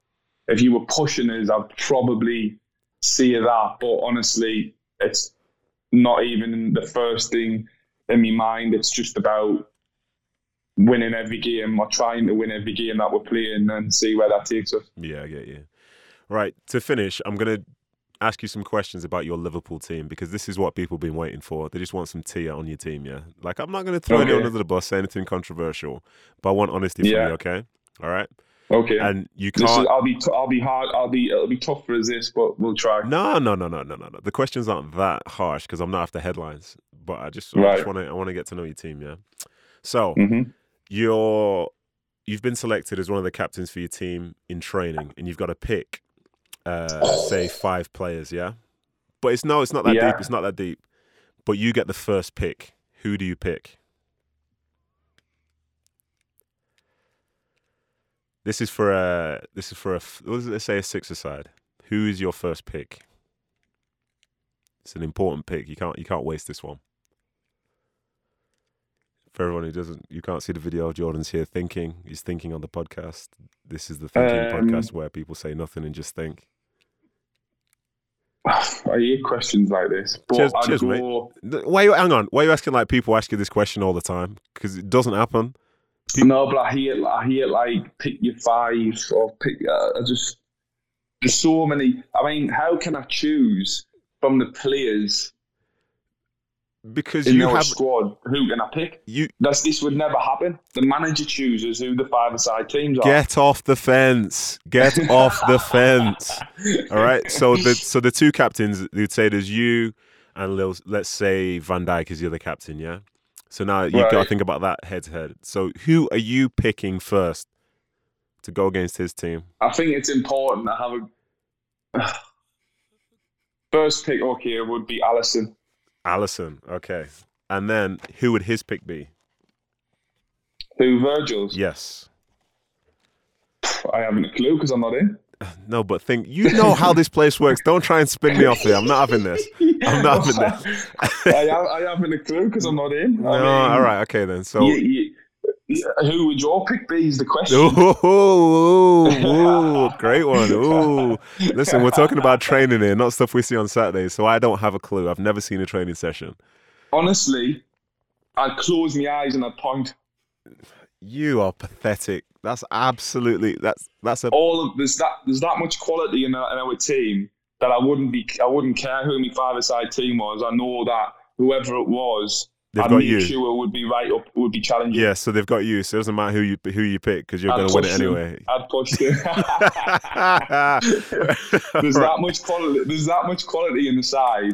if you were pushing us, I'd probably see that. But honestly, it's not even the first thing in my mind. It's just about winning every game or trying to win every game that we're playing and see where that takes us. Yeah, I get you. Right. To finish, I'm gonna ask you some questions about your Liverpool team because this is what people have been waiting for. They just want some tea on your team, yeah. Like I'm not gonna throw Okay. anyone under the bus, say anything controversial, but I want honesty from you, okay? All right. Okay. And you this is, can't. I'll be t- I'll be hard. I'll be it'll be tough for us this, but we'll try. No, no, no, no, no, no, no. The questions aren't that harsh because I'm not after headlines. But I just, I Right. just want to, I want to get to know your team, yeah. So hmm you're, you've been selected as one of the captains for your team in training, and you've got to pick, uh, say five players, yeah. But it's no, it's not that Yeah. deep. It's not that deep. But you get the first pick. Who do you pick? This is for a. This is for a. What does it say? A six aside. Who is your first pick? It's an important pick. You can't. You can't waste this one. For everyone who doesn't, you can't see the video. Jordan's here thinking. He's thinking on the podcast. This is the thinking Um, podcast where people say nothing and just think. I hate questions like this. But Cheers- cheers, go, Th- Why? you- Hang on. Why are you asking like people ask you this question all the time? Because it doesn't happen. No, but I hear I hear like pick your five or pick. Uh, I just there's so many. I mean, how can I choose from the players Because in you have squad? Who can I pick? you That's this would never happen. The manager chooses who the five-a-side teams are. get off the fence. Get off the fence. All right. So the so the two captains, you'd say there's you and Lil, let's say Van Dijk is the other captain, yeah. So now you got to think about that head to head. So who are you picking first to go against his team? I think it's important to have a first pick. Okay, would be Alisson. Alisson. Okay. And then who would his pick be? Who Virgil's? Yes. I haven't a clue because I'm not in. No, but think you know how this place works. Don't try and spin me off here. I'm not having this. I'm not having this. I, I haven't a clue because I'm not in. No, I mean, all right, okay then. So you- who would your pick be? Is the question. Great one. Ooh. Listen, we're talking about training here, not stuff we see on Saturdays. So I don't have a clue. I've never seen a training session. Honestly, I'd close my eyes and I'd point. You are pathetic. That's absolutely that's that's a All of there's that there's that much quality in our, in our team that I wouldn't be I wouldn't care who my five-a-side team was. I know that whoever it was, they've I'd got you. sure would be right up, would be challenging. Yeah, so they've got you. So it doesn't matter who you who you pick because you're going to win it anyway. I'd push them. there's that much quality. There's that much quality in the side.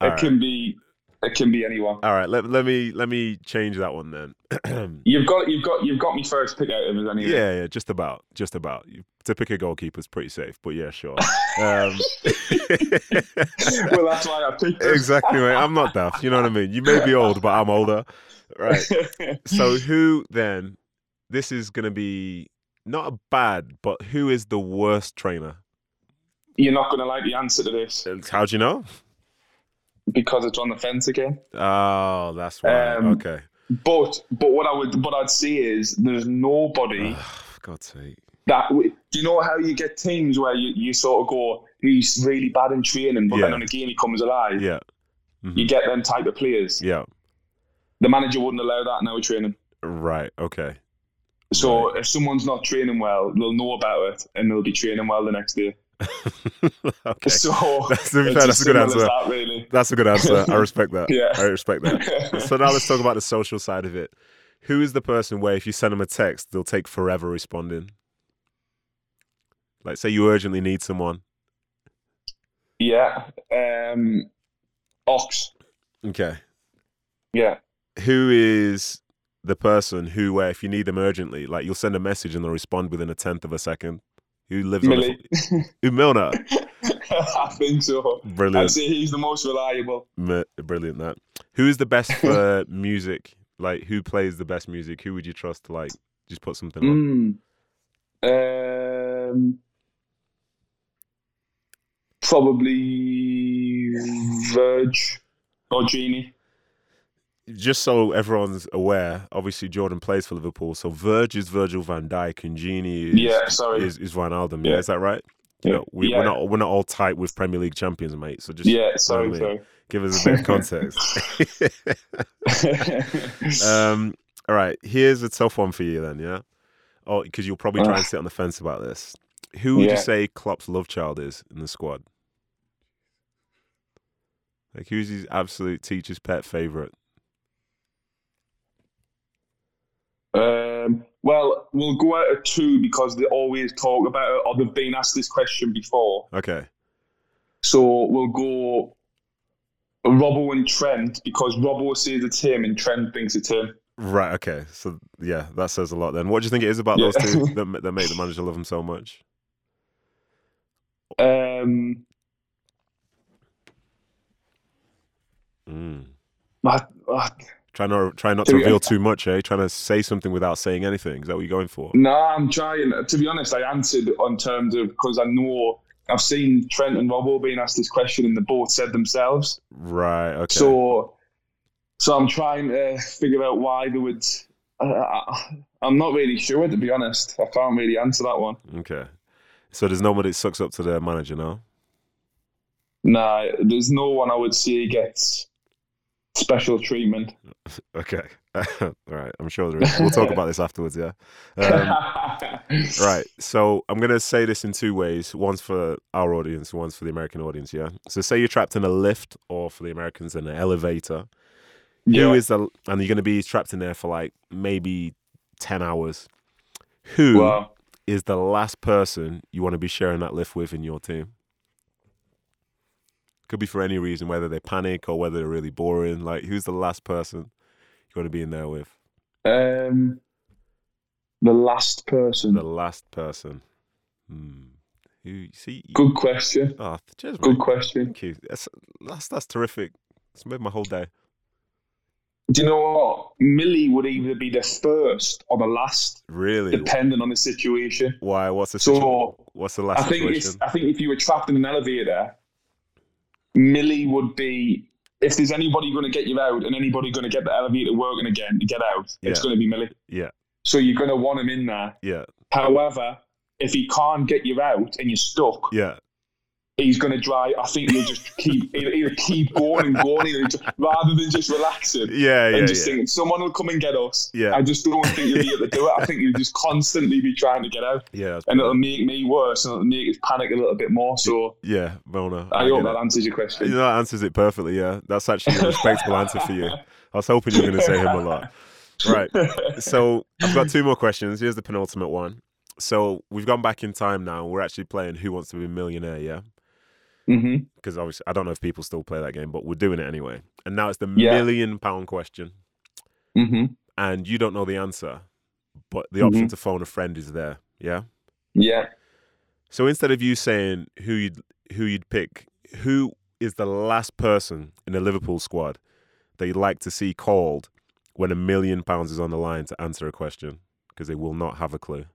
All It right. can be. It can be anyone. All right, let, let me let me change that one then. You've got. You've got. You've got me first pick out of it anyway. yeah, yeah, just about, just about. You- To pick a goalkeeper is pretty safe, but yeah, sure. Um, well, that's why I picked it. exactly, mate. I'm not daft. You know what I mean? You may be old, but I'm older. Right. So who then? This is going to be not a bad, but who is the worst trainer? You're not going to like the answer to this How do you know? because it's on the fence again. Oh, that's right. Um, okay. But but what I would what I'd say is there's nobody For God's sake. that w- do you know how you get teams where you, you sort of go he's really bad in training, but Yeah. then on a game he comes alive. Yeah. Mhm. You get them type of players. Yeah. The manager wouldn't allow that in our training. Right. Okay. So if someone's not training well, they'll know about it and they'll be training well the next day. okay. So That's, fair, that's a good answer. That, really. That's a good answer. I respect that. Yeah. I respect that. So now let's talk about the social side of it. Who is the person where if you send them a text, they'll take forever responding? Like, say you urgently need someone. yeah. Um, Ox. Okay. Yeah. Who is the person who, where if you need them urgently, like you'll send a message and they'll respond within a tenth of a second? Who lives on Millie. the Who Milner? I think so. Brilliant. I'd say he's the most reliable. Mi- Brilliant that. Who is the best for music? Like who plays the best music? Who would you trust to like just put something on? Mm. Um, probably Verge or Gini. Just so everyone's aware, obviously Jordan plays for Liverpool, so Verge is Virgil van Dijk and Gini is Yeah, sorry. is, is Wijnaldum. Yeah. Yeah. is that right? You Yeah. know, we, Yeah. We're not we're not all tight with Premier League champions, mate. So just yeah, sorry, I sorry. give us a bit of context. um, all right, here's a tough one for you then, yeah. Oh, because you'll probably try and sit on the fence about this. Who would you say Klopp's love child is in the squad? Like, who's his absolute teacher's pet favorite? um, well, we'll go out of two because they always talk about it, or they've been asked this question before. Okay, So we'll go Robbo and Trent because Robbo says it's him and Trent thinks it's him. right. Okay, so yeah, that says a lot. Then, what do you think it is about Yeah. those two that, that make the manager love him so much? Um, Mm. I, I, Try not try not To to reveal too much, eh? Trying to say something without saying anything. Is that what you're going for? no, I'm trying. To be honest, I answered on terms of because I know I've seen Trent and Robbo being asked this question and they both said themselves. Right. Okay. So, so I'm trying to figure out why they would. Uh, I'm not really sure, to be honest. I can't really answer that one. Okay. So there's nobody that sucks up to their manager, no? Nah, there's no one I would say gets special treatment. Okay. All right. I'm sure there is. We'll talk about this afterwards, yeah? Um, right. So I'm going to say this in two ways. One's for our audience, one's for the American audience, yeah? So say you're trapped in a lift or for the Americans in an elevator. Yeah. Who is the, and you're going to be trapped in there for like maybe 10 hours. Who is Wow. the last person you want to be sharing that lift with in your team? Could be for any reason, whether they panic or whether they're really boring. Like, who's the last person you want to be in there with? Um, the last person. The last person. Hmm. Who? you See? You, Good question. Oh, cheers, Good mate. question. Thank you. That's that's that's terrific. It's made my whole day. Do you know what? Millie would either be the first or the last, Really? depending on the situation. Why? What's the situation? So What's the last I think I think if you were trapped in an elevator, Millie would be. If there's anybody going to get you out and anybody going to get the elevator working again to get out, it's going to be Millie. Yeah. So you're going to want him in there. Yeah. However, if he can't get you out and you're stuck, Yeah. He's going to dry. I think he'll just keep he'll, he'll keep going and going he'll just, rather than just relaxing Yeah. Yeah. and just Yeah. thinking someone will come and get us. Yeah. I just don't think you'll be able to do it. I think you'll just constantly be trying to get out, Yeah. and it'll make me worse and it'll make us panic a little bit more. So Yeah, Mona. I, get hope it. that answers your You question. know, that answers it perfectly. Yeah, that's actually a respectable answer for you. I was hoping you were going to say him a lot. Right. So I've got two more questions. Here's the penultimate one. So we've gone back in time now. We're actually playing Who Wants to Be a Millionaire. Yeah, hmm because obviously I don't know if people still play that game, but we're doing it anyway. And now it's the Yeah. million pound question, hmm and you don't know the answer, but the option Mhm. to phone a friend is there. Yeah. Yeah. So instead of you saying who you'd who you'd pick, who is the last person in the Liverpool squad that you'd like to see called when a million pounds is on the line to answer a question because they will not have a clue.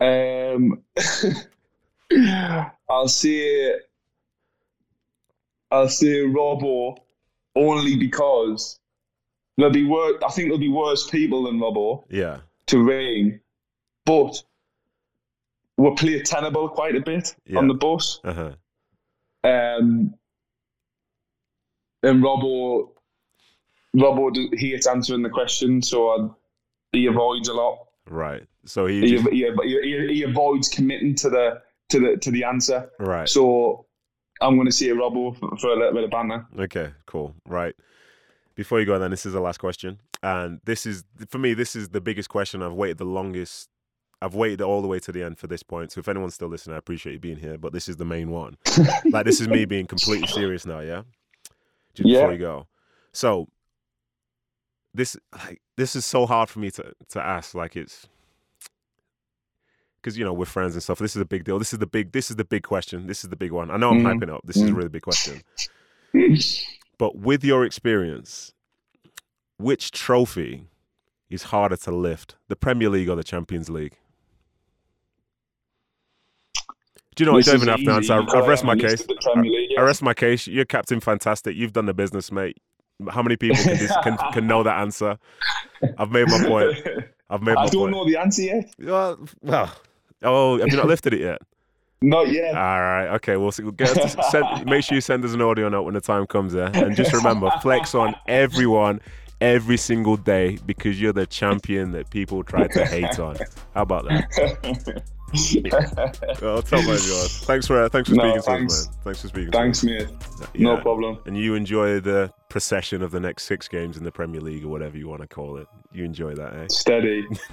Um, I'll say I'll say Robbo only because there'll be worse. I think there'll be worse people than Robbo Yeah. to ring, but we'll play Tenable quite a bit Yeah. on the bus. Uh huh. Um, and Robbo, Robbo hates answering the question, so i he avoids a lot. Right. So he. He, Just, he, he, he avoids committing to the to the to the answer. right. So I'm going to say Robbo for, for a little bit of banter. Okay. Cool. Right. Before you go, then this is the last question, and this is for me. This is the biggest question. I've waited the longest. I've waited all the way to the end for this point. So if anyone's still listening, I appreciate you being here. But this is the main one. like this is me being completely serious now. Yeah. Just Yeah. before you go. So this like this is so hard for me to to ask. Like it's because you know we're friends and stuff. This is a big deal. This is the big. This is the big question. This is the big one. I know I'm Mhm. hyping up. This is a really big question. But with your experience, which trophy is harder to lift, the Premier League or the Champions League? Do you know? what? This you don't even have to answer. I, because I rest my case. I rest my case. You're Captain Fantastic. You've done the business, mate. How many people can, dis- can, can know that answer? I've made my point. I've made my point I don't point. know the answer yet. Well, well, oh, have you not lifted it yet? Not yet. All right, okay. We'll, we'll get send, make sure you send us an audio note when the time comes there, and just remember, flex on everyone every single day because you're the champion that people try to hate on. How about that? Well, top man, yours. Thanks for uh, thanks for No, speaking thanks. to us, man. Thanks for speaking. Thanks, to mate. us. No problem. And you enjoy the procession of the next six games in the Premier League or whatever you want to call it. You enjoy that, eh? Steady.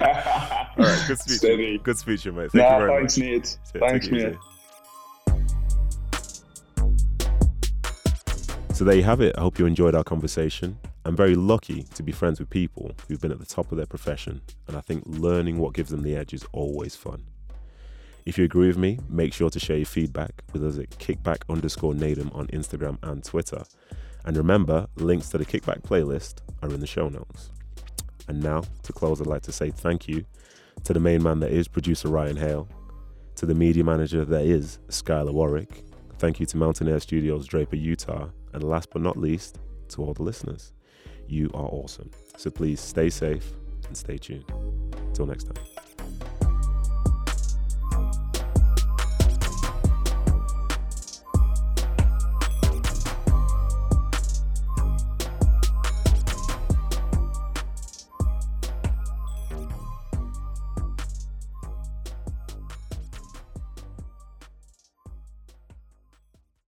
All right, good speech. Steady. Good speech, mate. Thank Nah, you very thanks, much. mate. Yeah, Thanks, take it mate. So there you have it. I hope you enjoyed our conversation. I'm very lucky to be friends with people who've been at the top of their profession, and I think learning what gives them the edge is always fun. If you agree with me, make sure to share your feedback with us at kickback underscore Nedum on Instagram and Twitter. And remember, links to the kickback playlist are in the show notes. And now, to close, I'd like to say thank you to the main man that is producer Ryan Hale, to the media manager that is Skylar Warwick. Thank you to Mountain Air Studios, Draper, Utah. And last but not least, to all the listeners. You are awesome. So please stay safe and stay tuned. Till next time.